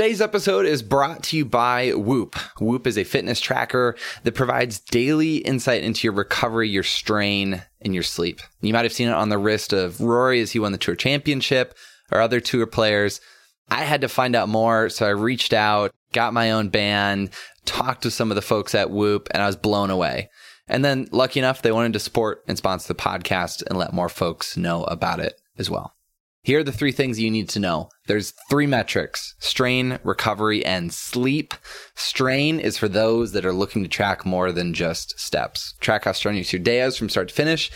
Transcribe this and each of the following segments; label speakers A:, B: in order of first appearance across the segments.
A: Today's episode is brought to you by Whoop. Whoop is a fitness tracker that provides daily insight into your recovery, your strain, and your sleep. You might have seen it on the wrist of Rory as he won the Tour Championship or other Tour players. I had to find out more, so I reached out, got my own band, talked to some of the folks at Whoop, and I was blown away. And then, lucky enough, they wanted to support and sponsor the podcast and let more folks know about it as well. Here are the three things you need to know. There's three metrics strain, recovery, and sleep. Strain is for those that are looking to track more than just steps. Track how strenuous your day is from start to finish.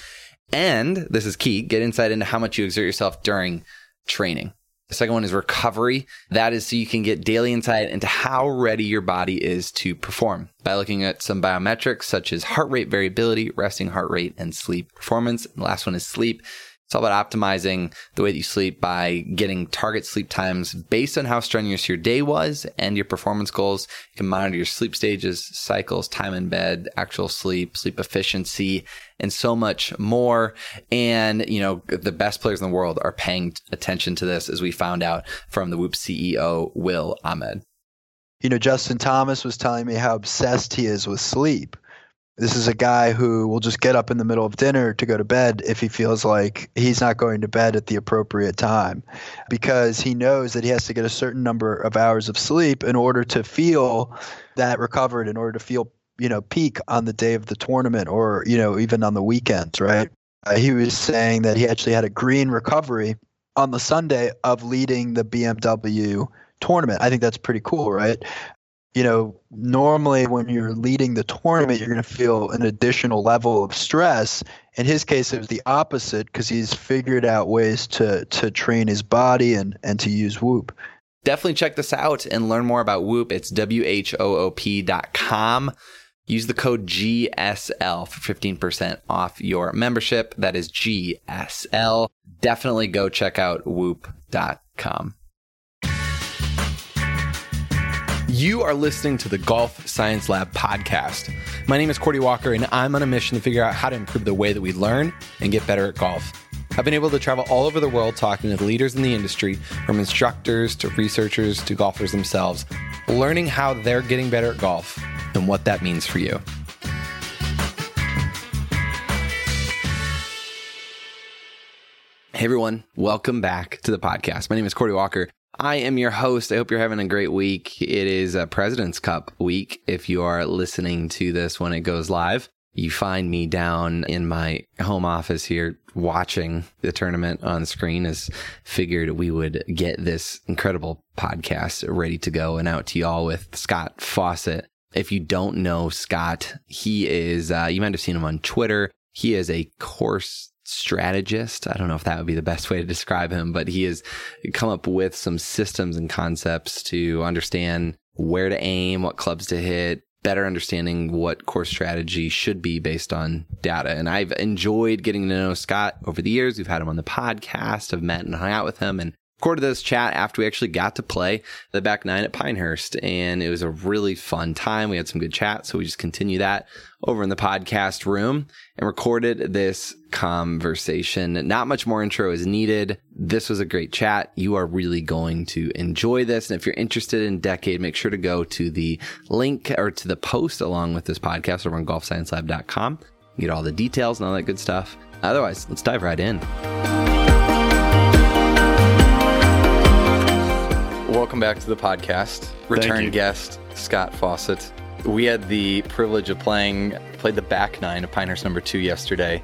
A: And this is key get insight into how much you exert yourself during training. The second one is recovery. That is so you can get daily insight into how ready your body is to perform by looking at some biometrics such as heart rate variability, resting heart rate, and sleep performance. And the last one is sleep. It's all about optimizing the way that you sleep by getting target sleep times based on how strenuous your day was and your performance goals. You can monitor your sleep stages, cycles, time in bed, actual sleep, sleep efficiency, and so much more. And, you know, the best players in the world are paying attention to this as we found out from the Whoop CEO, Will Ahmed.
B: You know, Justin Thomas was telling me how obsessed he is with sleep. This is a guy who will just get up in the middle of dinner to go to bed if he feels like he's not going to bed at the appropriate time because he knows that he has to get a certain number of hours of sleep in order to feel that recovered, in order to feel, you know, peak on the day of the tournament or, you know, even on the weekends, right? Uh, he was saying that he actually had a green recovery on the Sunday of leading the BMW tournament. I think that's pretty cool, right? You know, normally when you're leading the tournament, you're going to feel an additional level of stress. In his case, it was the opposite because he's figured out ways to to train his body and and to use Whoop.
A: Definitely check this out and learn more about Whoop. It's W H O O P dot com. Use the code GSL for 15% off your membership. That is GSL. Definitely go check out whoop.com. You are listening to the Golf Science Lab podcast. My name is Cordie Walker, and I'm on a mission to figure out how to improve the way that we learn and get better at golf. I've been able to travel all over the world talking with leaders in the industry, from instructors to researchers to golfers themselves, learning how they're getting better at golf and what that means for you. Hey everyone, welcome back to the podcast. My name is Cordie Walker. I am your host. I hope you're having a great week. It is a President's Cup week. If you are listening to this when it goes live, you find me down in my home office here watching the tournament on screen as figured we would get this incredible podcast ready to go and out to y'all with Scott Fawcett. If you don't know Scott, he is, uh, you might have seen him on Twitter. He is a course strategist. I don't know if that would be the best way to describe him, but he has come up with some systems and concepts to understand where to aim, what clubs to hit, better understanding what course strategy should be based on data. And I've enjoyed getting to know Scott over the years. We've had him on the podcast. I've met and hung out with him and recorded this chat after we actually got to play the back nine at Pinehurst. And it was a really fun time. We had some good chat. So we just continue that over in the podcast room and recorded this conversation. Not much more intro is needed. This was a great chat. You are really going to enjoy this. And if you're interested in Decade, make sure to go to the link or to the post along with this podcast over on golfsciencelab.com. Get all the details and all that good stuff. Otherwise, let's dive right in. Welcome back to the podcast. Return guest, Scott Fawcett. We had the privilege of playing, played the back nine of Pinehurst number two yesterday.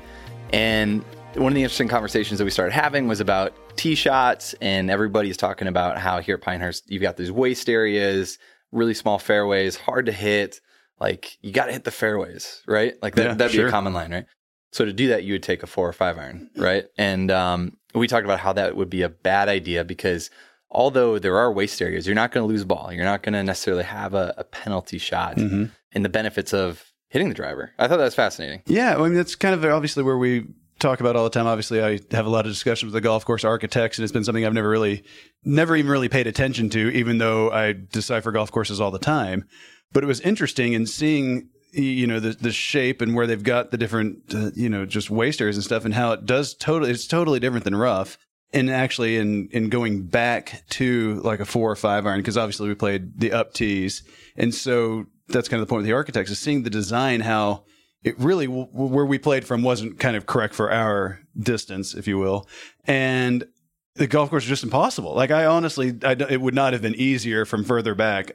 A: And one of the interesting conversations that we started having was about tee shots, and everybody's talking about how here at Pinehurst, you've got these waste areas, really small fairways, hard to hit. Like, you got to hit the fairways, right? Like, that,
C: Yeah,
A: that'd be a common line, right? So to do that, you would take a four or five iron, right? And um, we talked about how that would be a bad idea because although there are waste areas, you're not going to lose ball. You're not going to necessarily have a, a penalty shot
C: Mm-hmm.
A: and the benefits of hitting the driver. I thought that was fascinating.
C: Yeah, I mean that's kind of obviously where we talk about all the time. Obviously, I have a lot of discussions with the golf course architects, and it's been something I've never really, never even really paid attention to, even though I decipher golf courses all the time. But it was interesting in seeing, you know, the the shape and where they've got the different, uh, you know, just waste areas and stuff, and how it does totally, it's totally different than rough. And actually in in going back to like a four or five iron because obviously we played the up tees. And so that's kind of the point with the architects is seeing the design how it really w- where we played from wasn't kind of correct for our distance if you will. And the golf course was just impossible. Like i honestly I, it would not have been easier from further back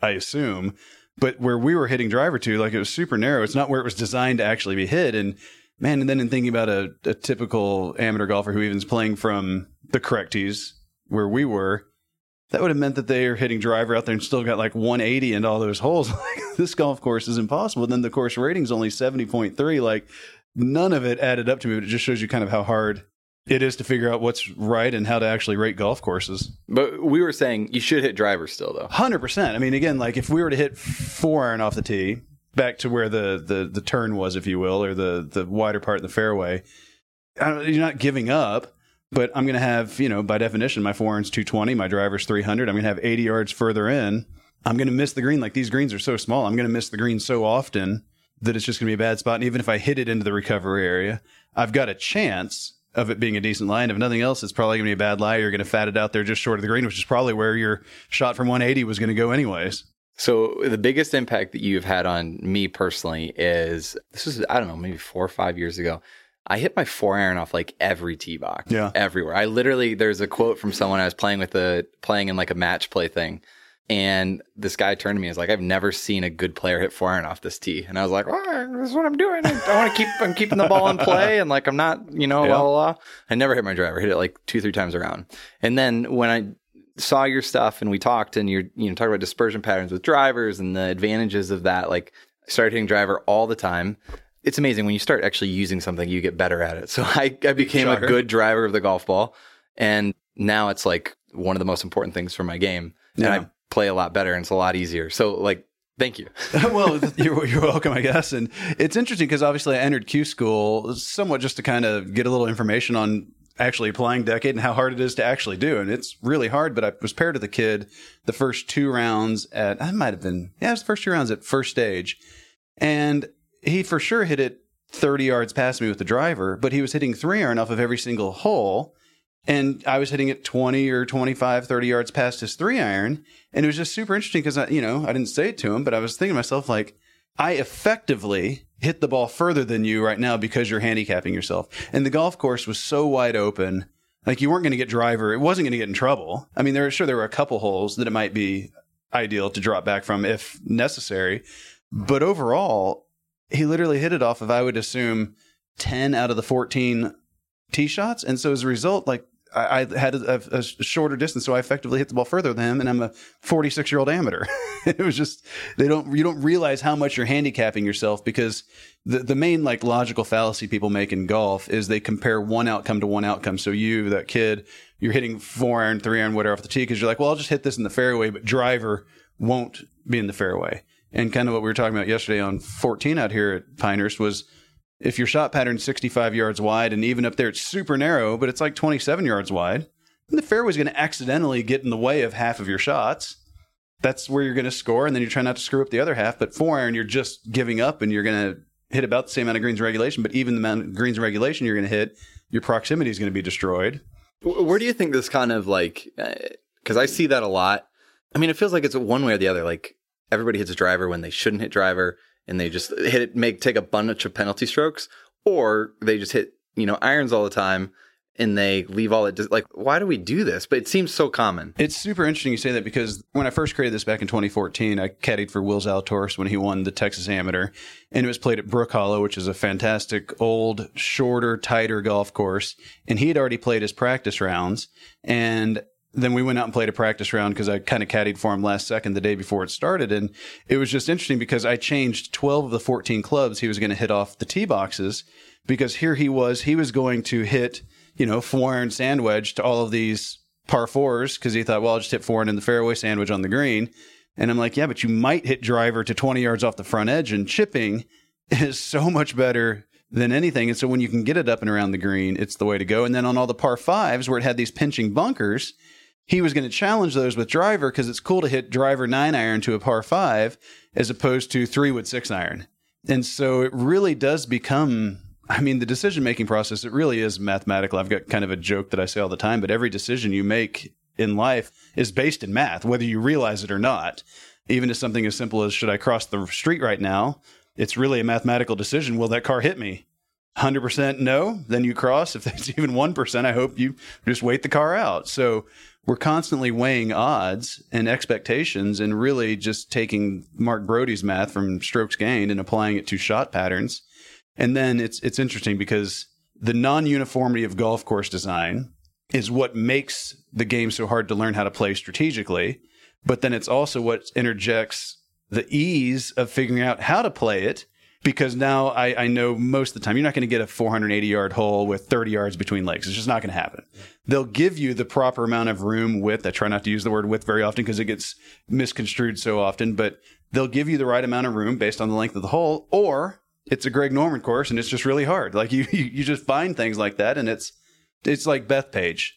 C: i assume. But where we were hitting driver to like it was super narrow. It's not where it was designed to actually be hit. And man, and then in thinking about a, a typical amateur golfer who even's playing from the correct tees where we were, that would have meant that they are hitting driver out there and still got like 180 and all those holes. Like this golf course is impossible. Then the course rating's only 70.3. Like none of it added up to me, but it just shows you kind of how hard it is to figure out what's right and how to actually rate golf courses.
A: But we were saying you should hit driver still, though.
C: 100%. I mean, again, like if we were to hit four iron off the tee, back to where the, the, the turn was, if you will, or the, the wider part of the fairway, you're not giving up but I'm going to have, you know, by definition, my four iron's 220, my driver's 300. I'm going to have 80 yards further in. I'm going to miss the green. Like these greens are so small. I'm going to miss the green so often that it's just going to be a bad spot. And even if I hit it into the recovery area, I've got a chance of it being a decent line. If nothing else, it's probably going to be a bad lie. You're going to fat it out there just short of the green, which is probably where your shot from 180 was going to go anyways.
A: So the biggest impact that you've had on me personally is this was I don't know maybe four or five years ago. I hit my four iron off like every tee box.
C: Yeah.
A: Everywhere. I literally, there's a quote from someone I was playing with the, playing in like a match play thing. And this guy turned to me and was like, I've never seen a good player hit four iron off this tee. And I was like, oh, this is what I'm doing. I, I want to keep, I'm keeping the ball in play. And like, I'm not, you know,
C: Yeah.
A: blah, blah, blah. I never hit my driver, hit it like two, three times around. And then when I saw your stuff and we talked and you're, you know, talking about dispersion patterns with drivers and the advantages of that, like I started hitting driver all the time it's amazing when you start actually using something, you get better at it. So I, I became a good driver of the golf ball. And now it's like one of the most important things for my game. And
C: Yeah.
A: I play a lot better and it's a lot easier. So, like, thank you.
C: well, you're, you're welcome, I guess. And it's interesting because obviously I entered Q school somewhat just to kind of get a little information on actually applying Decade and how hard it is to actually do. And it's really hard, but I was paired with a kid the first two rounds at, I might have been, yeah, it was the first two rounds at first stage. And he for sure hit it 30 yards past me with the driver, but he was hitting three iron off of every single hole. And I was hitting it 20 or 25, 30 yards past his three iron. And it was just super interesting because, I, you know, I didn't say it to him, but I was thinking to myself, like, I effectively hit the ball further than you right now because you're handicapping yourself. And the golf course was so wide open. Like you weren't going to get driver. It wasn't going to get in trouble. I mean, there sure there were a couple holes that it might be ideal to drop back from if necessary. But overall, he literally hit it off of, I would assume, 10 out of the 14 tee shots. And so as a result, like I, I had a, a shorter distance, so I effectively hit the ball further than him, and I'm a 46 year old amateur. it was just they don't you don't realize how much you're handicapping yourself because the the main like logical fallacy people make in golf is they compare one outcome to one outcome. So you that kid, you're hitting four iron, three iron, whatever off the tee because you're like, well, I'll just hit this in the fairway, but driver won't be in the fairway. And kind of what we were talking about yesterday on 14 out here at Pinehurst was if your shot pattern's 65 yards wide and even up there it's super narrow, but it's like 27 yards wide, the fairway's going to accidentally get in the way of half of your shots. That's where you're going to score, and then you're trying not to screw up the other half. But four iron, you're just giving up, and you're going to hit about the same amount of greens regulation. But even the amount of greens regulation you're going to hit, your proximity is going to be destroyed.
A: Where do you think this kind of like, uh, because I see that a lot. I mean, it feels like it's one way or the other. Like everybody hits a driver when they shouldn't hit driver and they just hit it, make, take a bunch of penalty strokes, or they just hit, you know, irons all the time and they leave all it, like, why do we do this? But it seems so common.
C: It's super interesting you say that because when I first created this back in 2014, I caddied for Will Zalatoris when he won the Texas Amateur, and it was played at Brook Hollow, which is a fantastic old, shorter, tighter golf course. And he had already played his practice rounds, and then we went out and played a practice round because I kind of caddied for him last second the day before it started. And it was just interesting because I changed 12 of the 14 clubs he was going to hit off the tee boxes because here he was, he was going to hit, you know, four iron sand wedge to all of these par fours because he thought, well, I'll just hit four iron in the fairway sand wedge on the green. And I'm like, yeah, but you might hit driver to 20 yards off the front edge and chipping is so much better than anything. And so when you can get it up and around the green, it's the way to go. And then on all the par fives where it had these pinching bunkers, he was going to challenge those with driver because it's cool to hit driver nine iron to a par five as opposed to three with six iron. And so it really does become I mean, the decision making process, it really is mathematical. I've got kind of a joke that I say all the time, but every decision you make in life is based in math, whether you realize it or not. Even to something as simple as should I cross the street right now? It's really a mathematical decision. Will that car hit me? 100% no, then you cross. If there's even 1%, I hope you just wait the car out. So we're constantly weighing odds and expectations and really just taking Mark Broadie's math from strokes gained and applying it to shot patterns. And then it's it's interesting because the non-uniformity of golf course design is what makes the game so hard to learn how to play strategically, but then it's also what interjects the ease of figuring out how to play it because now I, I know most of the time you're not going to get a 480 yard hole with 30 yards between legs. It's just not going to happen. They'll give you the proper amount of room width. I try not to use the word width very often because it gets misconstrued so often, but they'll give you the right amount of room based on the length of the hole, or it's a Greg Norman course and it's just really hard. Like you, you just find things like that, and it's it's like Bethpage.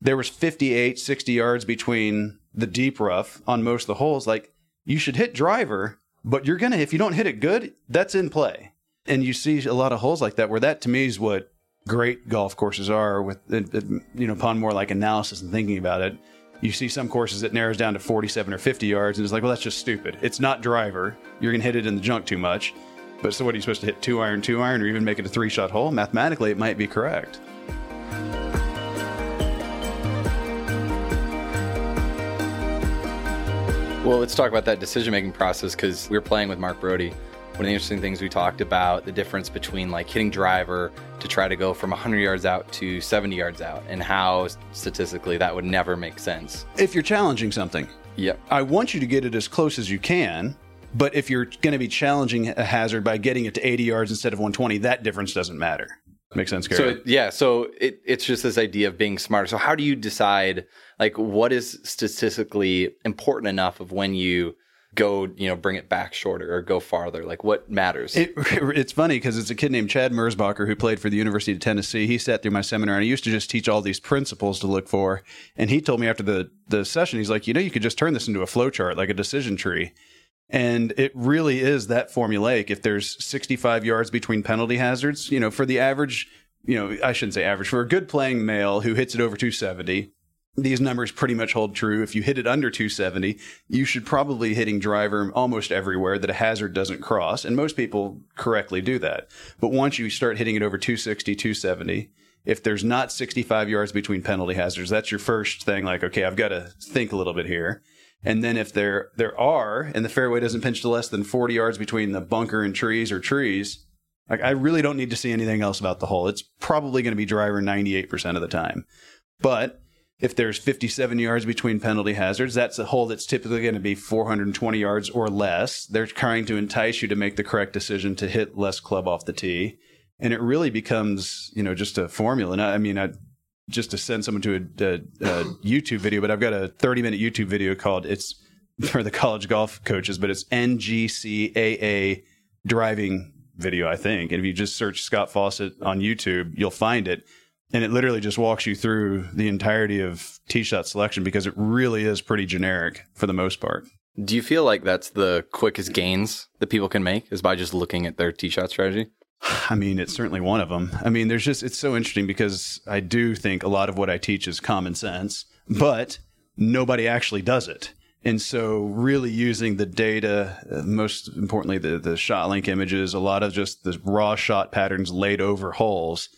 C: There was 58, 60 yards between the deep rough on most of the holes. Like you should hit driver but you're gonna if you don't hit it good, that's in play. And you see a lot of holes like that where that to me is what great golf courses are with uh, uh, you know upon more like analysis and thinking about it. You see some courses that narrows down to 47 or 50 yards and it's like, well, that's just stupid. It's not driver. You're gonna hit it in the junk too much. But so what are you supposed to hit two iron, two iron, or even make it a three shot hole? Mathematically, it might be correct.
A: Well, let's talk about that decision making process because we were playing with Mark Broadie. One of the interesting things we talked about the difference between like hitting driver to try to go from 100 yards out to 70 yards out and how statistically that would never make sense.
C: If you're challenging something,
A: yep.
C: I want you to get it as close as you can. But if you're going to be challenging a hazard by getting it to 80 yards instead of 120, that difference doesn't matter. Makes sense, Gary?
A: So yeah, so it, it's just this idea of being smarter. So how do you decide like what is statistically important enough of when you go, you know, bring it back shorter or go farther? Like what matters?
C: It, it's funny because it's a kid named Chad Merzbacher who played for the University of Tennessee. He sat through my seminar and he used to just teach all these principles to look for. And he told me after the the session, he's like, you know, you could just turn this into a flow chart, like a decision tree. And it really is that formulaic. If there's 65 yards between penalty hazards, you know, for the average, you know, I shouldn't say average, for a good playing male who hits it over 270, these numbers pretty much hold true. If you hit it under 270, you should probably be hitting driver almost everywhere that a hazard doesn't cross. And most people correctly do that. But once you start hitting it over 260, 270, if there's not 65 yards between penalty hazards, that's your first thing like, okay, I've got to think a little bit here. And then if there there are, and the fairway doesn't pinch to less than 40 yards between the bunker and trees or trees, like I really don't need to see anything else about the hole. It's probably going to be driver 98% of the time. But if there's 57 yards between penalty hazards, that's a hole that's typically going to be 420 yards or less. They're trying to entice you to make the correct decision to hit less club off the tee. And it really becomes, you know, just a formula. And I, I mean, I, just to send someone to a, a, a YouTube video, but I've got a 30 minute YouTube video called it's for the college golf coaches, but it's NGCAA driving video, I think. And if you just search Scott Fawcett on YouTube, you'll find it. And it literally just walks you through the entirety of tee shot selection because it really is pretty generic for the most part.
A: Do you feel like that's the quickest gains that people can make is by just looking at their tee shot strategy?
C: I mean, it's certainly one of them. I mean, there's just, it's so interesting because I do think a lot of what I teach is common sense, but nobody actually does it. And so, really using the data, uh, most importantly, the, the shot link images, a lot of just the raw shot patterns laid over holes,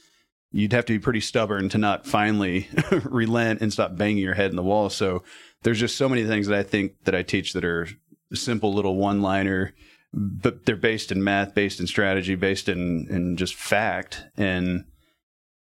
C: you'd have to be pretty stubborn to not finally relent and stop banging your head in the wall. So, there's just so many things that I think that I teach that are simple little one liner but they're based in math, based in strategy, based in in just fact. And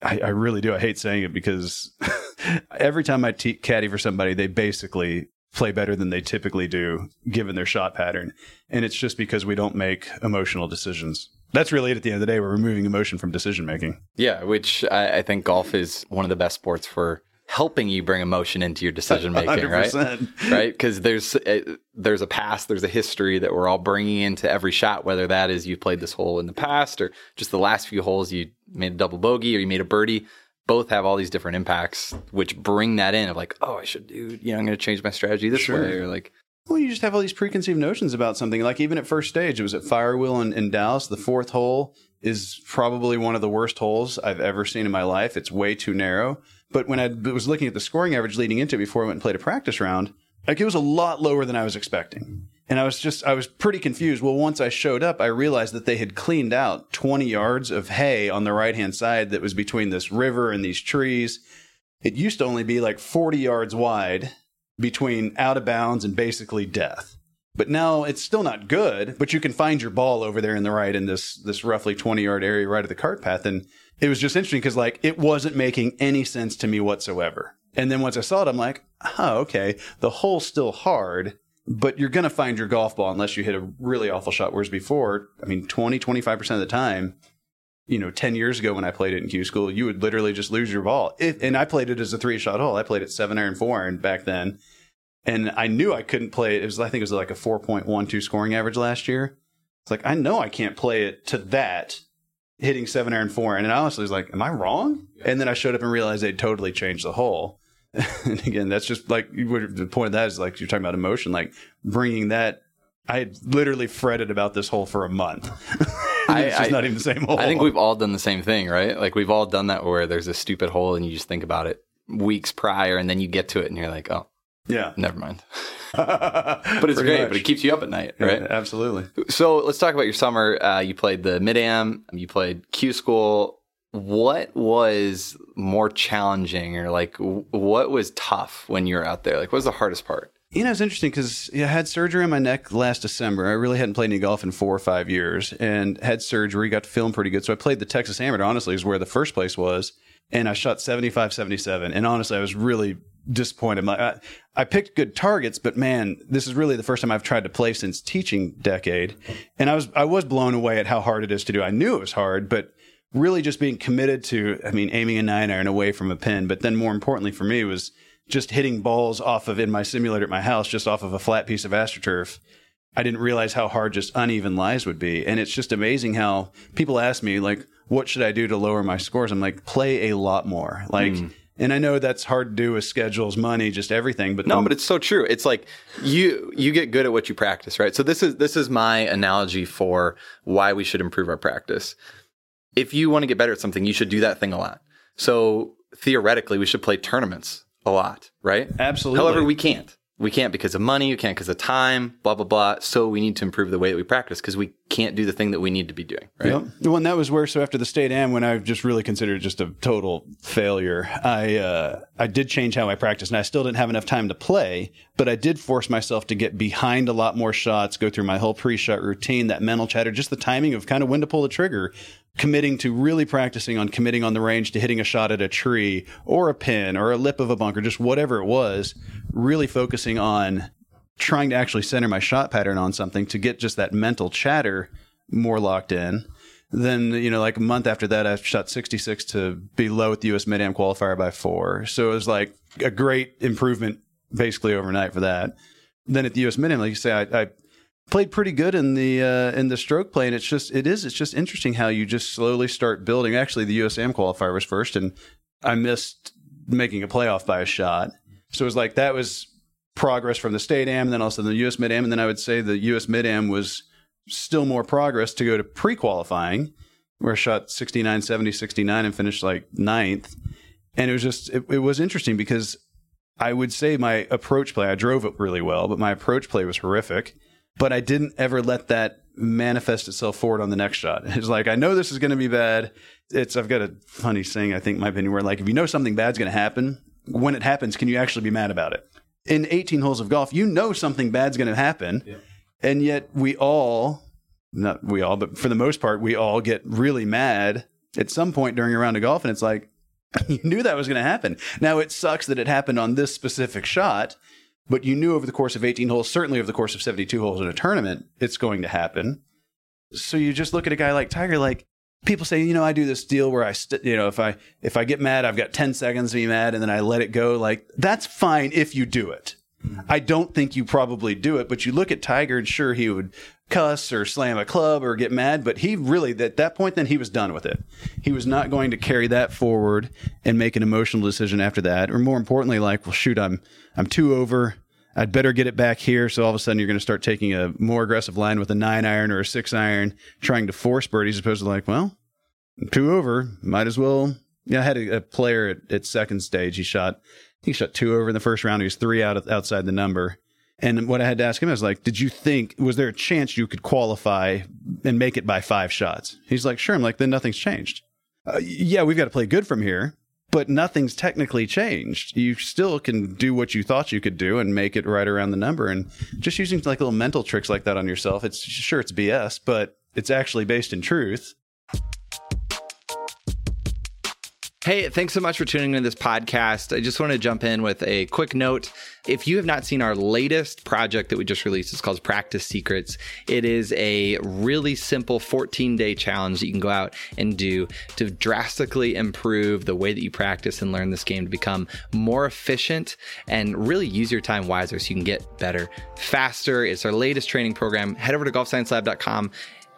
C: I, I really do. I hate saying it because every time I te- caddy for somebody, they basically play better than they typically do given their shot pattern. And it's just because we don't make emotional decisions. That's really it at the end of the day. We're removing emotion from decision making.
A: Yeah, which I, I think golf is one of the best sports for helping you bring emotion into your decision making, right? Right? Because there's a, uh, there's a past, there's a history that we're all bringing into every shot, whether that is you played this hole in the past or just the last few holes you made a double bogey or you made a birdie. Both have all these different impacts, which bring that in of like, oh, I should do, you know, I'm going to change my strategy this sure. way, or like.
C: Well, you just have all these preconceived notions about something. Like even at first stage, it was at Firewheel in, in Dallas, the fourth hole is probably one of the worst holes I've ever seen in my life. It's way too narrow. But when I was looking at the scoring average leading into it before I went and played a practice round, like it was a lot lower than I was expecting. And I was just, I was pretty confused. Well, once I showed up, I realized that they had cleaned out 20 yards of hay on the right hand side that was between this river and these trees. It used to only be like 40 yards wide between out of bounds and basically death. But now it's still not good, but you can find your ball over there in the right in this this roughly 20 yard area right of the cart path. And it was just interesting because like it wasn't making any sense to me whatsoever. And then once I saw it, I'm like, oh, okay, the hole's still hard, but you're going to find your golf ball unless you hit a really awful shot. Whereas before, I mean, 20, 25% of the time, you know, 10 years ago when I played it in Q school, you would literally just lose your ball. If, and I played it as a three shot hole. I played it seven iron, four iron back then. And I knew I couldn't play it. It was, I think it was like a 4.12 scoring average last year. It's like, I know I can't play it to that hitting seven iron, four iron. And I honestly was like, am I wrong? And then I showed up and realized they'd totally changed the hole. and again, that's just like the point of that is like you're talking about emotion, like bringing that. I had literally fretted about this hole for a month. it's just
A: I-
C: not even the same hole.
A: I think we've all done the same thing, right? Like we've all done that where there's a stupid hole and you just think about it weeks prior and then you get to it and you're like, oh,
C: yeah,
A: never mind.
C: but
A: it's great, but it keeps you up at night, right?
C: absolutely.
A: So let's talk about your summer. Uh, you played the mid am, you played Q school. What was more challenging or like what was tough when you were out there? Like, what was the hardest part?
C: You know, it's interesting because I had surgery on my neck last December. I really hadn't played any golf in four or five years and had surgery, got to feeling pretty good. So I played the Texas Amateur, honestly, is where the first place was. And I shot 75, 77. And honestly, I was really disappointed. I, I picked good targets, but man, this is really the first time I've tried to play since teaching decade. And I was, I was blown away at how hard it is to do. I knew it was hard, but really just being committed to, I mean, aiming a nine iron away from a pin. But then more importantly for me was just hitting balls off of in my simulator at my house, just off of a flat piece of AstroTurf. I didn't realize how hard just uneven lies would be. And it's just amazing how people ask me, like, what should I do to lower my scores? I'm like, play a lot more. Like, hmm. And I know that's hard to do with schedules, money, just everything. But
A: No, but it's so true. It's like you you get good at what you practice, right? So this is this is my analogy for why we should improve our practice. If you want to get better at something, you should do that thing a lot. So theoretically, we should play tournaments a lot, right?
C: absolutely.
A: However, we can't. We can't because of money. We can't because of time. Blah blah blah. So we need to improve the way that we practice because we can't do the thing that we need to be doing. Right?
C: Yep. Well, and that was where. So after the state am, when I just really considered just a total failure, I uh, I did change how I practiced, and I still didn't have enough time to play, but I did force myself to get behind a lot more shots, go through my whole pre-shot routine, that mental chatter, just the timing of kind of when to pull the trigger, committing to really practicing on committing on the range to hitting a shot at a tree or a pin or a lip of a bunker, just whatever it was, really focusing on trying to actually center my shot pattern on something to get just that mental chatter more locked in. Then, you know, like a month after that, I shot 66 to be low at the US Mid Am qualifier by four. So it was like a great improvement basically overnight for that. Then at the US Mid Am, like you say, I, I played pretty good in the uh, in the stroke play, and it's just it is it's just interesting how you just slowly start building. Actually, the USAM qualifier was first, and I missed making a playoff by a shot. So it was like that was progress from the state am, and then also the US Mid Am, and then I would say the US Mid Am was still more progress to go to pre qualifying, where I shot 69, 70, 69 and finished like ninth. And it was just, it, it was interesting because I would say my approach play, I drove it really well, but my approach play was horrific. But I didn't ever let that manifest itself forward on the next shot. It's like, I know this is going to be bad. It's, I've got a funny saying, I think, in my opinion, where like, if you know something bad's going to happen, when it happens, can you actually be mad about it? In 18 holes of golf, you know something bad's going to happen. And yet we all, not we all, but for the most part, we all get really mad at some point during a round of golf. And it's like, you knew that was going to happen. Now it sucks that it happened on this specific shot, but you knew over the course of 18 holes, certainly over the course of 72 holes in a tournament, it's going to happen. So you just look at a guy like Tiger, like people say, you know, I do this deal where I, st- you know, if I if I get mad, I've got 10 seconds to be mad, and then I let it go. Like that's fine if you do it. Mm-hmm. I don't think you probably do it, but you look at Tiger, and sure, he would cuss or slam a club or get mad, but he really, at that point, then he was done with it. He was not going to carry that forward and make an emotional decision after that. Or more importantly, like, well, shoot, I'm, I'm too over. I'd better get it back here. So all of a sudden, you're going to start taking a more aggressive line with a nine iron or a six iron, trying to force birdies, opposed to like, well, two over, might as well. Yeah, I had a, a player at, at second stage. He shot, he shot two over in the first round. He was three out of, outside the number. And what I had to ask him, I was like, did you think, was there a chance you could qualify and make it by five shots? He's like, sure. I'm like, then nothing's changed. Uh, yeah, we've got to play good from here, but nothing's technically changed. You still can do what you thought you could do and make it right around the number. And just using like little mental tricks like that on yourself, it's sure it's BS, but it's actually based in truth.
A: Hey, thanks so much for tuning into this podcast. I just want to jump in with a quick note. If you have not seen our latest project that we just released, it's called Practice Secrets. It is a really simple 14 day challenge that you can go out and do to drastically improve the way that you practice and learn this game to become more efficient and really use your time wiser so you can get better faster. It's our latest training program. Head over to golfsciencelab.com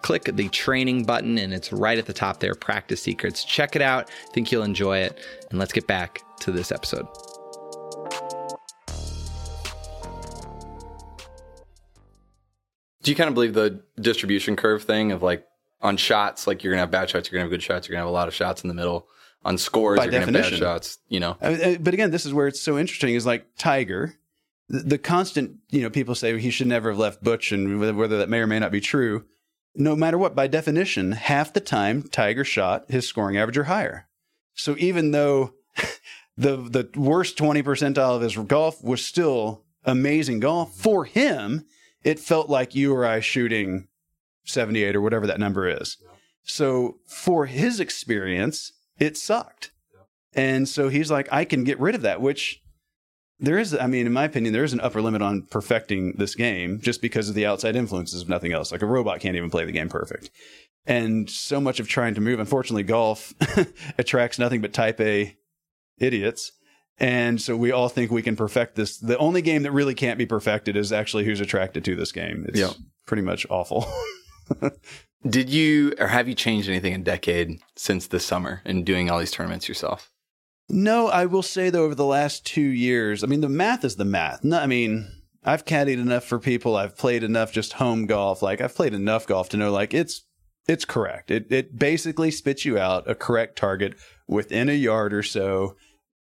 A: click the training button and it's right at the top there practice secrets. Check it out. I think you'll enjoy it. And let's get back to this episode. Do you kind of believe the distribution curve thing of like on shots like you're gonna have bad shots you're gonna have good shots you're gonna have a lot of shots in the middle. On scores
C: By
A: you're gonna have bad
C: definition.
A: shots you know?
C: Uh, But again, this is where it's so interesting is like Tiger, the, the constant, you know, people say he should never have left Butch and whether- whether that may or may not be true. No matter what, by definition, half the time Tiger shot his scoring average or higher. So even though the the worst 20 percentile of his golf was still amazing golf, for him, it felt like you or I shooting 78 or whatever that number is. So for his experience, it sucked. And so he's like, I can get rid of that, which there is, I mean, in my opinion, there is an upper limit on perfecting this game just because of the outside influences of nothing else. Like a robot can't even play the game perfect. And so much of trying to move, unfortunately, golf attracts nothing but type A idiots. And so we all think we can perfect this. The only game that really can't be perfected is actually who's attracted to this game. It's
A: Yeah.
C: pretty much awful.
A: did you or have you changed anything in decade since this summer and doing all these tournaments yourself
C: No, I will say though, over the last two years, I mean, the math is the math. No, I mean, I've caddied enough for people. I've played enough just home golf. Like I've played enough golf to know like it's it's correct. It it basically spits you out a correct target within a yard or so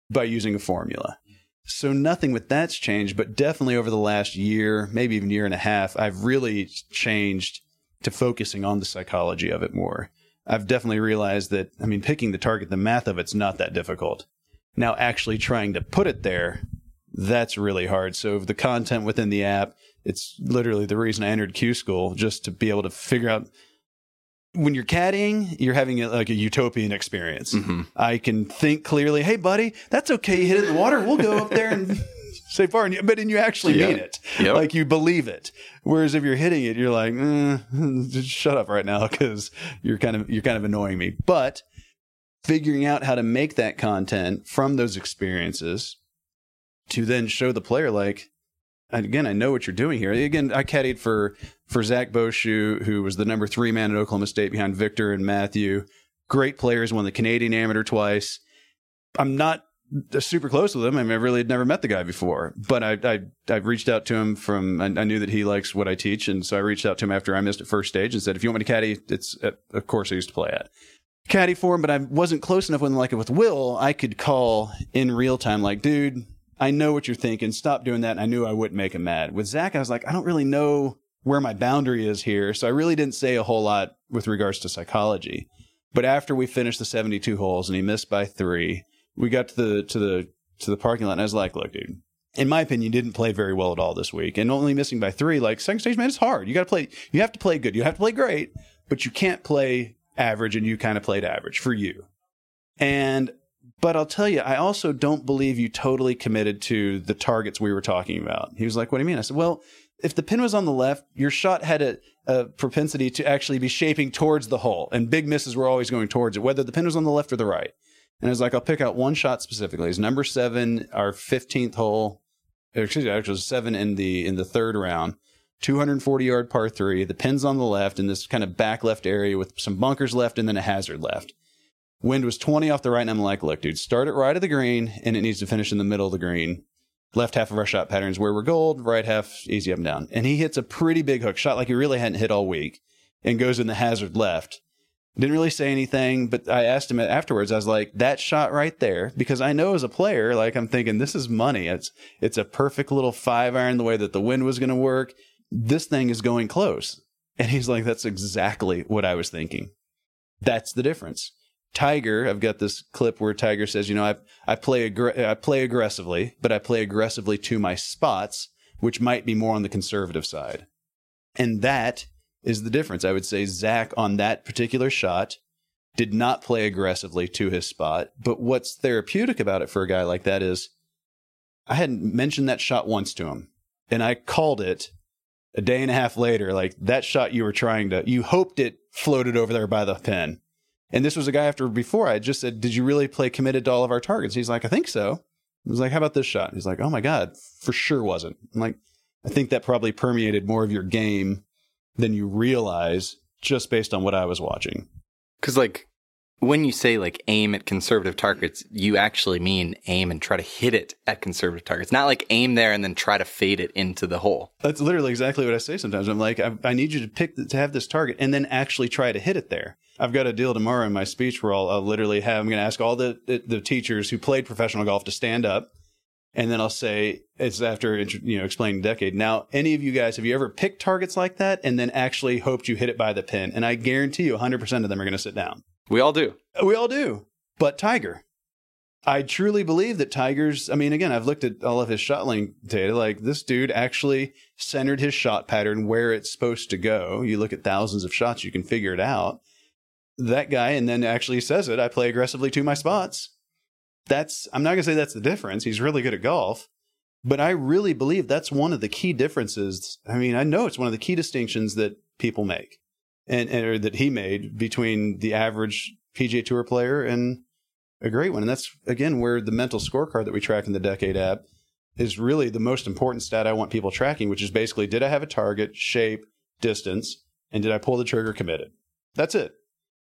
C: by using a formula. So nothing with that's changed, but definitely over the last year, maybe even year and a half, I've really changed to focusing on the psychology of it more. I've definitely realized that, I mean, picking the target, the math of it's not that difficult. Now, actually trying to put it there, that's really hard. So, the content within the app, it's literally the reason I entered Q School, just to be able to figure out when you're caddying, you're having a, like a utopian experience.
A: mm-hmm.
C: I can think clearly, hey, buddy, that's okay. You hit it in the water. We'll go up there and say far. And you, but then you actually
A: Yeah.
C: mean it.
A: Yep.
C: Like you believe it. Whereas if you're hitting it, you're like, eh, just shut up right now because you're kind of you're kind of annoying me. But figuring out how to make that content from those experiences to then show the player like again i know what you're doing here again i caddied for for zach Bauchou who was the number three man at oklahoma state behind Viktor and matthew great players won the canadian amateur twice i'm not super close with him i mean i really had never met the guy before but i i, I reached out to him from I, I knew that he likes what i teach and so i reached out to him after i missed at first stage and said if you want me to caddy it's uh, a course i used to play at caddy for him, but I wasn't close enough with him. Like with Will, I could call in real time, like, dude, I know what you're thinking. Stop doing that. And I knew I wouldn't make him mad. With Zach, I was like, I don't really know where my boundary is here. So I really didn't say a whole lot with regards to psychology. But after we finished the 72 holes and he missed by three, we got to the, to the, to the parking lot and I was like, look, dude, in my opinion, didn't play very well at all this week. And only missing by three, like second stage, man, it's hard. You got to play, you have to play good. You have to play great, but you can't play average and you kind of played average for you. And, but I'll tell you, I also don't believe you totally committed to the targets we were talking about. He was like, what do you mean? I said, well, if the pin was on the left, your shot had a, a propensity to actually be shaping towards the hole, and big misses were always going towards it, whether the pin was on the left or the right. And I was like, I'll pick out one shot specifically. It's number seven, our fifteenth hole. Excuse me, actually, seven in the in the third round. 240 yard par three. The pin's on the left in this kind of back left area with some bunkers left and then a hazard left. Wind was 20 off the right, and I'm like, look, dude, start it right of the green, and it needs to finish in the middle of the green. left half of our shot patterns where we're gold, right half easy up and down. And he hits a pretty big hook shot like he really hadn't hit all week and goes in the hazard left. Didn't really say anything, but I asked him afterwards. I was like, "That shot right there," because I know as a player, like I'm thinking, this is money. It's it's a perfect little five iron. The way that the wind was going to work, this thing is going close. And he's like, "That's exactly what I was thinking." That's the difference. Tiger, I've got this clip where Tiger says, "You know, I I play aggr- I play aggressively, but I play aggressively to my spots, which might be more on the conservative side." And that is the difference. I would say Zach on that particular shot did not play aggressively to his spot. But what's therapeutic about it for a guy like that is I hadn't mentioned that shot once to him. And I called it a day and a half later, like that shot you were trying to, you hoped it floated over there by the pin. And this was a guy after before I just said, Did you really play committed to all of our targets? He's like, I think so. I was like, How about this shot? He's like, Oh my God, for sure wasn't. I'm like, I think that probably permeated more of your game than you realize just based on what I was watching.
D: Because, like, when you say like aim at conservative targets, you actually mean aim and try to hit it at conservative targets, not like aim there and then try to fade it into the hole.
C: That's literally exactly what I say sometimes. I'm like, I, I need you to pick to have this target and then actually try to hit it there. I've got a deal tomorrow in my speech where I'll, I'll literally have I'm going to ask all the, the the teachers who played professional golf to stand up and then I'll say it's after you know explaining decade. Now, any of you guys have you ever picked targets like that and then actually hoped you hit it by the pin? And I guarantee you, 100 percent of them are going to sit down.
D: We all do.
C: We all do. But Tiger, I truly believe that Tiger's. I mean, again, I've looked at all of his shot link data. Like this dude actually centered his shot pattern where it's supposed to go. You look at thousands of shots, you can figure it out. That guy, and then actually says it. I play aggressively to my spots that's I'm not going to say that's the difference. He's really good at golf, but I really believe that's one of the key differences. I mean, I know it's one of the key distinctions that people make and, and or that he made between the average PGA Tour player and a great one. And that's again where the mental scorecard that we track in the Decade app is really the most important stat I want people tracking, which is basically did I have a target, shape, distance, and did I pull the trigger committed? That's it.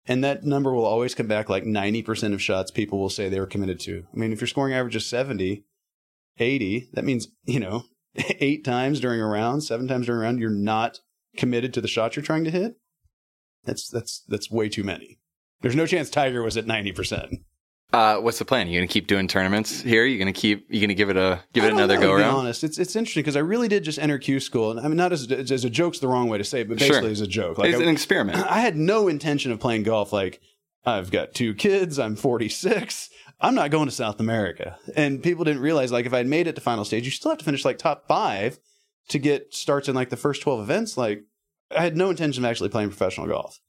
C: And that number will always come back like 90% of shots people will say they were committed to. I mean, if your scoring average is 70, 80, that means, you know, eight times during a round, seven times during a round, you're not committed to the shot you're trying to hit. That's, that's, that's way too many. There's no chance Tiger was at 90%.
D: Uh, what's the plan? You gonna keep doing tournaments here? You gonna keep? You gonna give it a give it another
C: know,
D: go
C: to
D: around?
C: Be honest, it's it's interesting because I really did just enter Q school, and I mean not as a, as a joke's the wrong way to say, it, but basically
D: Sure.
C: as a joke. Like
D: it's
C: I,
D: an experiment.
C: I had no intention of playing golf. Like I've got two kids, I'm 46. I'm not going to South America, and people didn't realize like if I'd made it to final stage, you still have to finish like top five to get starts in like the first 12 events. Like I had no intention of actually playing professional golf,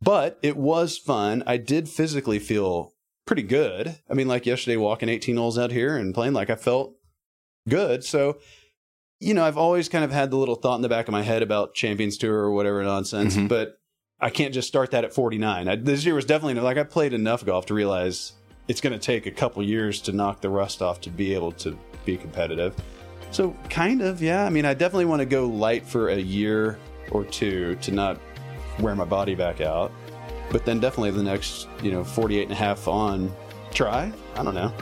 C: but it was fun. I did physically feel pretty good. I mean, like yesterday, walking 18 holes out here and playing, like I felt good. So, you know, I've always kind of had the little thought in the back of my head about Champions Tour or whatever nonsense,
D: Mhm.
C: but I can't just start that at 49. I, this year was definitely like I played enough golf to realize it's going to take a couple years to knock the rust off to be able to be competitive. So, kind of, yeah. I mean, I definitely want to go light for a year or two to not wear my body back out. But then definitely the next, you know, 48 and a half on try. I don't know.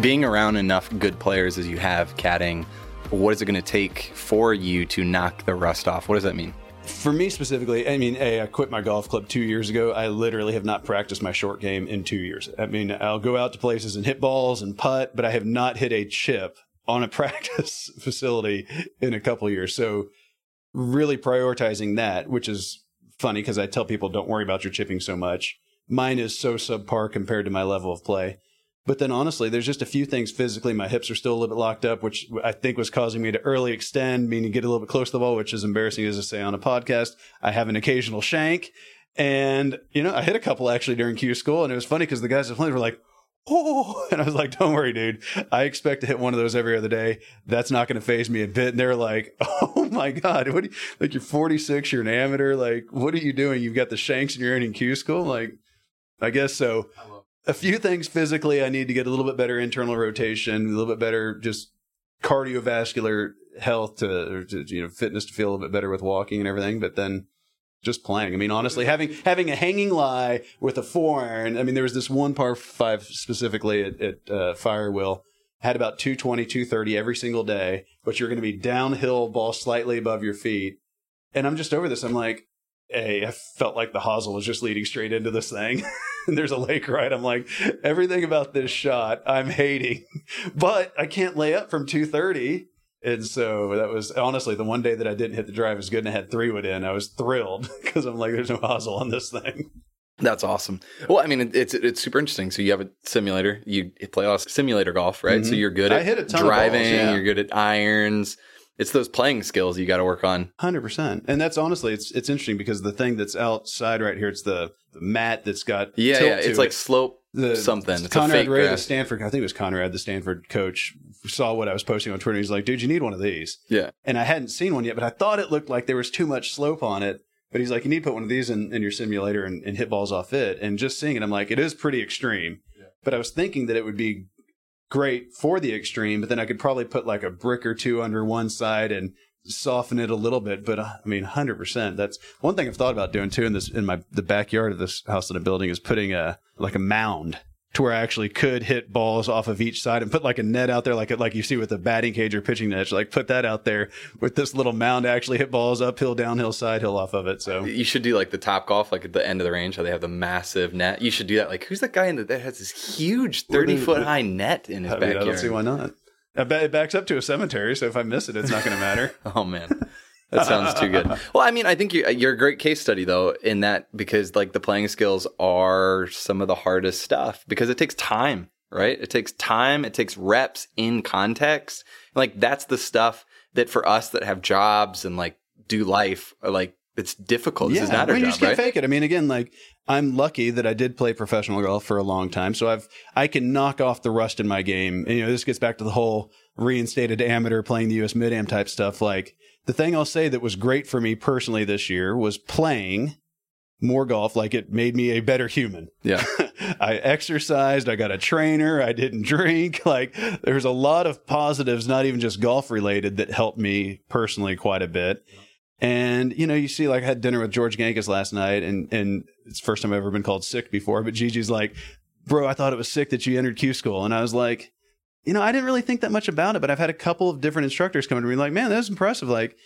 D: Being around enough good players as you have, caddying, what is it going to take for you to knock the rust off? What does that mean?
C: For me specifically, I mean, A, I quit my golf club two years ago. I literally have not practiced my short game in two years. I mean, I'll go out to places and hit balls and putt, but I have not hit a chip on a practice facility in a couple years. So, really prioritizing that, which is funny because I tell people don't worry about your chipping so much. Mine is so subpar compared to my level of play. But then honestly, there's just a few things physically. My hips are still a little bit locked up, which I think was causing me to early extend, meaning get a little bit close to the ball, which is embarrassing as I say on a podcast. I have an occasional shank. And, you know, I hit a couple actually during Q school. And it was funny because the guys that played were like, oh, and I was like, don't worry, dude. I expect to hit one of those every other day. That's not going to phase me a bit. And they're like, oh my God, what? Do you, like you're 46, you're an amateur. Like, what are you doing? You've got the shanks and you're in Q school. Like, I guess so. A few things physically, I need to get a little bit better internal rotation, a little bit better just cardiovascular health to, or to you know fitness to feel a little bit better with walking and everything. But then just playing. I mean, honestly, having having a hanging lie with a four iron. I mean, there was this one par five specifically at, at uh, Firewheel had about 220, 230 every single day, but you're going to be downhill, ball slightly above your feet. And I'm just over this. I'm like, hey, I felt like the hosel was just leading straight into this thing. and there's a lake right. I'm like, everything about this shot I'm hating, but I can't lay up from 230. And so that was honestly the one day that I didn't hit the drive as good and I had three wood in. I was thrilled because I'm like, there's no hosel on this thing.
A: That's awesome. Well, I mean, it's it's super interesting. So you have a simulator. You play a lot of simulator golf, right? Mm-hmm. So you're good at
C: I hit a ton
A: driving.
C: Balls, yeah.
A: You're good at irons. It's those playing skills you got to work on.
C: Hundred percent. And that's honestly, it's it's interesting because the thing that's outside right here, it's the, the mat that's got
A: yeah, yeah. It's
C: it.
A: like slope
C: the
A: something. It's
C: Conrad Ray,
A: grass.
C: the Stanford, I think it was Conrad, the Stanford coach, saw what I was posting on Twitter. He's like, "Dude, you need one of these."
A: Yeah.
C: And I hadn't seen one yet, but I thought it looked like there was too much slope on it. But he's like, you need to put one of these in, in your simulator and, and, hit balls off it. And just seeing it, I'm like, it is pretty extreme. Yeah. But I was thinking that it would be great for the extreme, but then I could probably put like a brick or two under one side and soften it a little bit. But uh, I mean, hundred percent. That's one thing I've thought about doing too. In this, in my the backyard of this house that I'm building, is putting a like a mound to where I actually could hit balls off of each side and put like a net out there, like like you see with the batting cage or pitching net. Like put that out there with this little mound to actually hit balls uphill, downhill, side hill off of it. So
A: you should do like the top golf, like at the end of the range, how they have the massive net. You should do that. Like who's that guy in the, that has this huge thirty foot high net in his
C: I mean,
A: backyard?
C: I don't see why not. I bet it backs up to a cemetery, so if I miss it, it's not going to matter.
A: oh man. That sounds too good. Well, I mean, I think you're, you're a great case study though in that because like the playing skills are some of the hardest stuff because it takes time, right? It takes time. It takes reps in context. Like that's the stuff that for us that have jobs and like do life are like it's difficult.
C: Yeah,
A: this is not
C: I
A: our
C: mean, you
A: job,
C: just can't
A: right?
C: fake it. I mean, again, like I'm lucky that I did play professional golf for a long time, so I've I can knock off the rust in my game. And, you know, this gets back to the whole reinstated amateur playing the U.S. Mid Am type stuff. Like the thing I'll say that was great for me personally this year was playing more golf. Like it made me a better human.
A: Yeah.
C: I exercised. I got a trainer. I didn't drink. Like there's a lot of positives, not even just golf related, that helped me personally quite a bit. And you know, you see, like I had dinner with George Gankas last night, and and it's the first time I've ever been called sick before. But Gigi's like, "Bro, I thought it was sick that you entered Q school," and I was like, "You know, I didn't really think that much about it, but I've had a couple of different instructors come to me like, man, that was impressive. Like,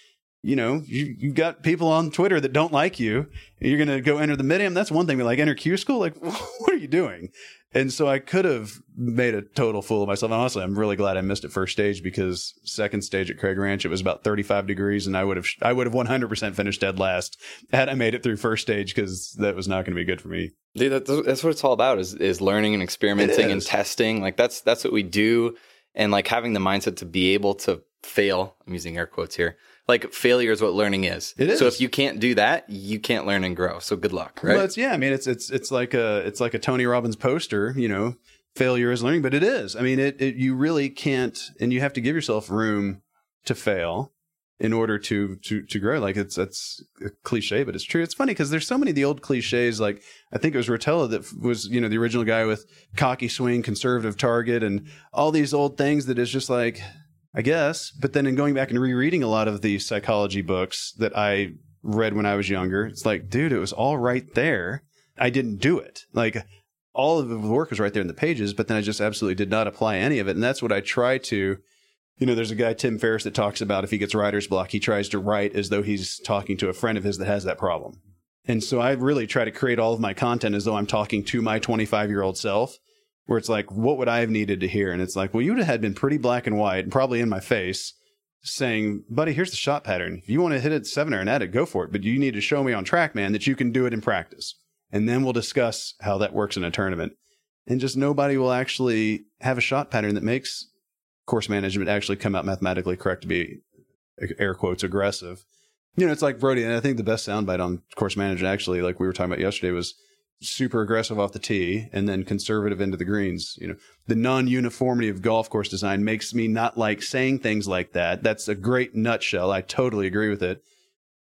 C: you know, you you got people on Twitter that don't like you. You're gonna go enter the mid am. That's one thing. But like enter Q school, like what are you doing? And so I could have made a total fool of myself. And honestly, I'm really glad I missed it first stage because second stage at Craig Ranch it was about 35 degrees, and I would have I would have 100 percent finished dead last had I made it through first stage because that was not going to be good for me.
A: Dude, that's, that's what it's all about is is learning and experimenting and testing. Like that's that's what we do, and like having the mindset to be able to fail. I'm using air quotes here. Like failure is what learning is.
C: It is.
A: So if you can't do that, you can't learn and grow. So good luck, right?
C: Well, it's, yeah, I mean, it's it's it's like a it's like a Tony Robbins poster, you know. Failure is learning, but it is. I mean, it, it you really can't, and you have to give yourself room to fail in order to to to grow. Like it's it's a cliche, but it's true. It's funny because there's so many of the old cliches. Like I think it was Rotella that was you know the original guy with cocky swing, conservative target, and all these old things that is just like I guess. But then in going back and rereading a lot of the psychology books that I read when I was younger, it's like, dude, it was all right there. I didn't do it. Like all of the work was right there in the pages, but then I just absolutely did not apply any of it. And that's what I try to. You know, there's a guy, Tim Ferriss, that talks about if he gets writer's block, he tries to write as though he's talking to a friend of his that has that problem. And so I really try to create all of my content as though I'm talking to my 25 year old self, where it's like, what would I have needed to hear? And it's like, well, you would have been pretty black and white and probably in my face saying, buddy, here's the shot pattern. If you want to hit it seven or an at it, go for it. But you need to show me on TrackMan, that you can do it in practice. And then we'll discuss how that works in a tournament. And just nobody will actually have a shot pattern that makes course management actually come out mathematically correct to be air quotes aggressive. You know, it's like Broadie, and I think the best soundbite on course management actually, like we were talking about yesterday, was super aggressive off the tee and then conservative into the greens. You know, the non-uniformity of golf course design makes me not like saying things like that. That's a great nutshell. I totally agree with it.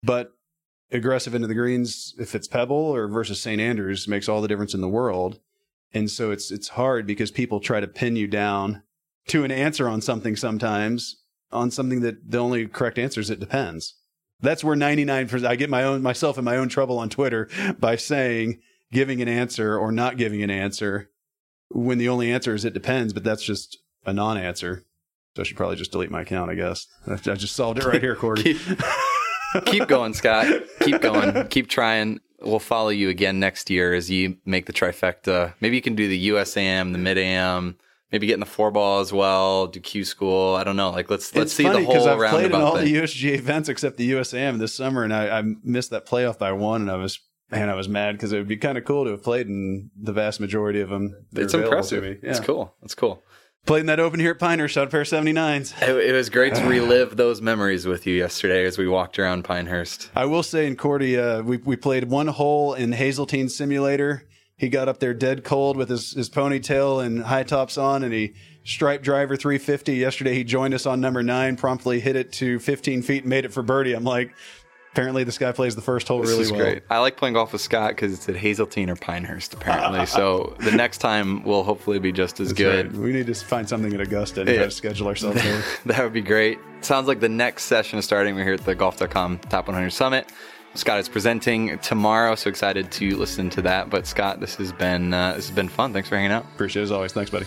C: But aggressive into the greens, if it's Pebble or versus St. Andrews, makes all the difference in the world. And so it's it's hard because people try to pin you down to an answer on something sometimes on something that the only correct answer is it depends. That's where 99% I get my own myself in my own trouble on Twitter by saying giving an answer or not giving an answer when the only answer is it depends, but that's just a non-answer. So I should probably just delete my account, I guess. I just solved it right here, Cordy.
D: keep, keep going, Scott. Keep going. Keep trying. We'll follow you again next year as you make the trifecta. Maybe you can do the USAM, the Mid Am, maybe get in the four ball as well, do Q school. I don't know. Like let's let's
C: it's
D: see
C: funny
D: the whole
C: I've played in all
D: thing.
C: the USGA events except the USAM this summer, and I, I missed that playoff by one, and I was man, I was mad because it would be kind of cool to have played in the vast majority of them.
D: it's impressive.
C: Yeah.
D: It's cool. It's cool.
C: Played in that open here at Pinehurst, a pair 79s.
D: It, it was great to relive those memories with you yesterday as we walked around Pinehurst.
C: I will say in Cordy, uh, we we played one hole in Hazeltine Simulator. He got up there dead cold with his, his ponytail and high tops on, and he striped driver 350. Yesterday, he joined us on number nine, promptly hit it to 15 feet and made it for birdie. I'm like, apparently this guy plays the first hole
D: This
C: really
D: is
C: well.
D: great. I like playing golf with Scott because it's at Hazeltine or Pinehurst, apparently. so the next time will hopefully be just as
C: That's
D: good.
C: right. We need to find something at Augusta and
D: Yeah.
C: try to schedule ourselves there.
D: That would be great. Sounds like the next session is starting. We're here at the Golf.com Top 100 Summit. Scott is presenting tomorrow, so excited to listen to that. But Scott, this has been uh, this has been fun. Thanks for hanging out.
C: Appreciate it as always. Thanks, buddy.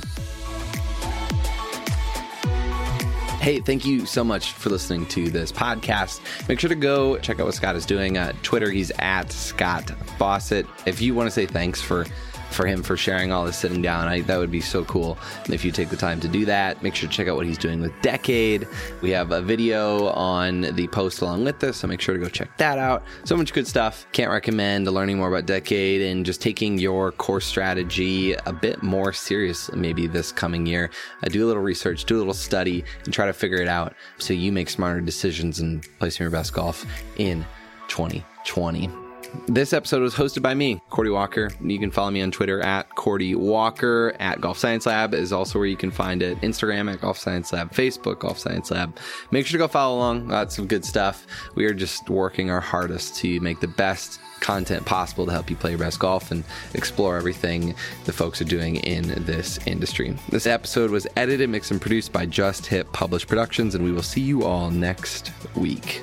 A: Hey, thank you so much for listening to this podcast. Make sure to go check out what Scott is doing. Uh, Twitter, he's at Scott Fawcett. If you want to say thanks for for him for sharing all this sitting down, I, that would be so cool if you take the time to do that. Make sure to check out what he's doing with Decade. We have a video on the post along with this, so make sure to go check that out. So much good stuff. Can't recommend learning more about Decade and just taking your course strategy a bit more serious maybe this coming year. Uh, do a little research, do a little study, and try to figure it out so you make smarter decisions and placing your best golf in 2020. This episode was hosted by me, Cordy Walker. You can follow me on Twitter at Cordy Walker. At Golf Science Lab is also where you can find it. Instagram at Golf Science Lab, Facebook Golf Science Lab. Make sure to go follow along. Lots of good stuff. We are just working our hardest to make the best content possible to help you play your best golf and explore everything the folks are doing in this industry. This episode was edited, mixed, and produced by Just Hit Published Productions, and we will see you all next week.